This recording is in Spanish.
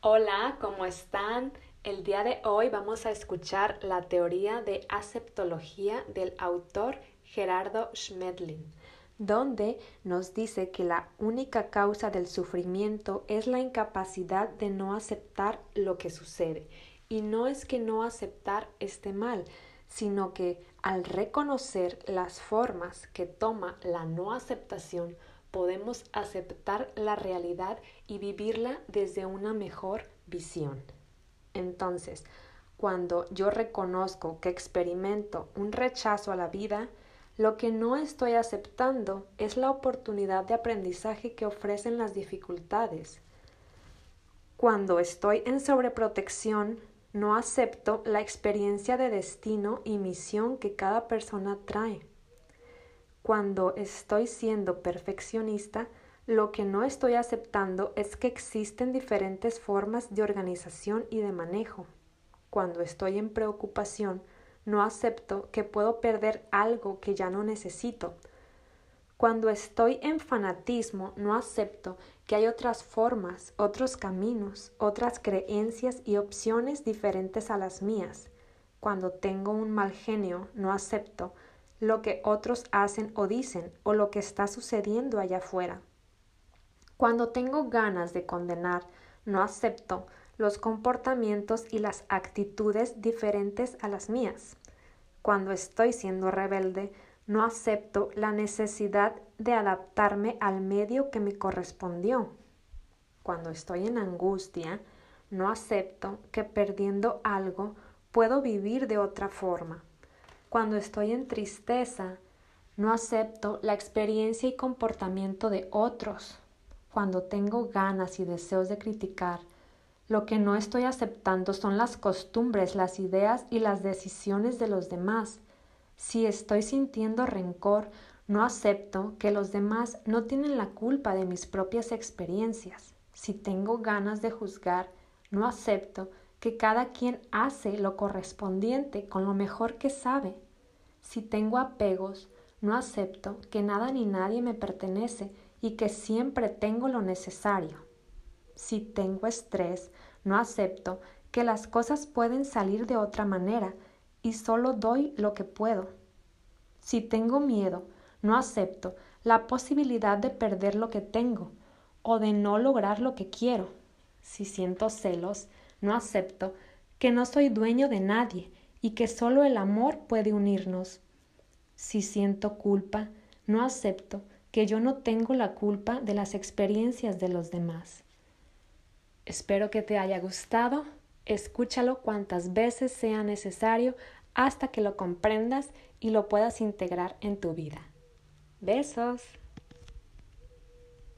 Hola, ¿cómo están? El día de hoy vamos a escuchar la teoría de aceptología del autor Gerardo Schmedlin, donde nos dice que la única causa del sufrimiento es la incapacidad de no aceptar lo que sucede. Y no es que no aceptar esté mal, sino que al reconocer las formas que toma la no aceptación, podemos aceptar la realidad y vivirla desde una mejor visión. Entonces, cuando yo reconozco que experimento un rechazo a la vida, lo que no estoy aceptando es la oportunidad de aprendizaje que ofrecen las dificultades. Cuando estoy en sobreprotección, no acepto la experiencia de destino y misión que cada persona trae. Cuando estoy siendo perfeccionista, lo que no estoy aceptando es que existen diferentes formas de organización y de manejo. Cuando estoy en preocupación, no acepto que puedo perder algo que ya no necesito. Cuando estoy en fanatismo, no acepto que hay otras formas, otros caminos, otras creencias y opciones diferentes a las mías. Cuando tengo un mal genio, no acepto lo que otros hacen o dicen o lo que está sucediendo allá afuera. Cuando tengo ganas de condenar, no acepto los comportamientos y las actitudes diferentes a las mías. Cuando estoy siendo rebelde, no acepto la necesidad de adaptarme al medio que me correspondió. Cuando estoy en angustia, no acepto que perdiendo algo puedo vivir de otra forma. Cuando estoy en tristeza, no acepto la experiencia y comportamiento de otros. Cuando tengo ganas y deseos de criticar, lo que no estoy aceptando son las costumbres, las ideas y las decisiones de los demás. Si estoy sintiendo rencor, no acepto que los demás no tienen la culpa de mis propias experiencias. Si tengo ganas de juzgar, no acepto que cada quien hace lo correspondiente con lo mejor que sabe. Si tengo apegos, no acepto que nada ni nadie me pertenece y que siempre tengo lo necesario. Si tengo estrés, no acepto que las cosas pueden salir de otra manera y solo doy lo que puedo. Si tengo miedo, no acepto la posibilidad de perder lo que tengo o de no lograr lo que quiero. Si siento celos, no acepto que no soy dueño de nadie y que solo el amor puede unirnos. Si siento culpa, no acepto que yo no tengo la culpa de las experiencias de los demás. Espero que te haya gustado. Escúchalo cuantas veces sea necesario hasta que lo comprendas y lo puedas integrar en tu vida. Besos.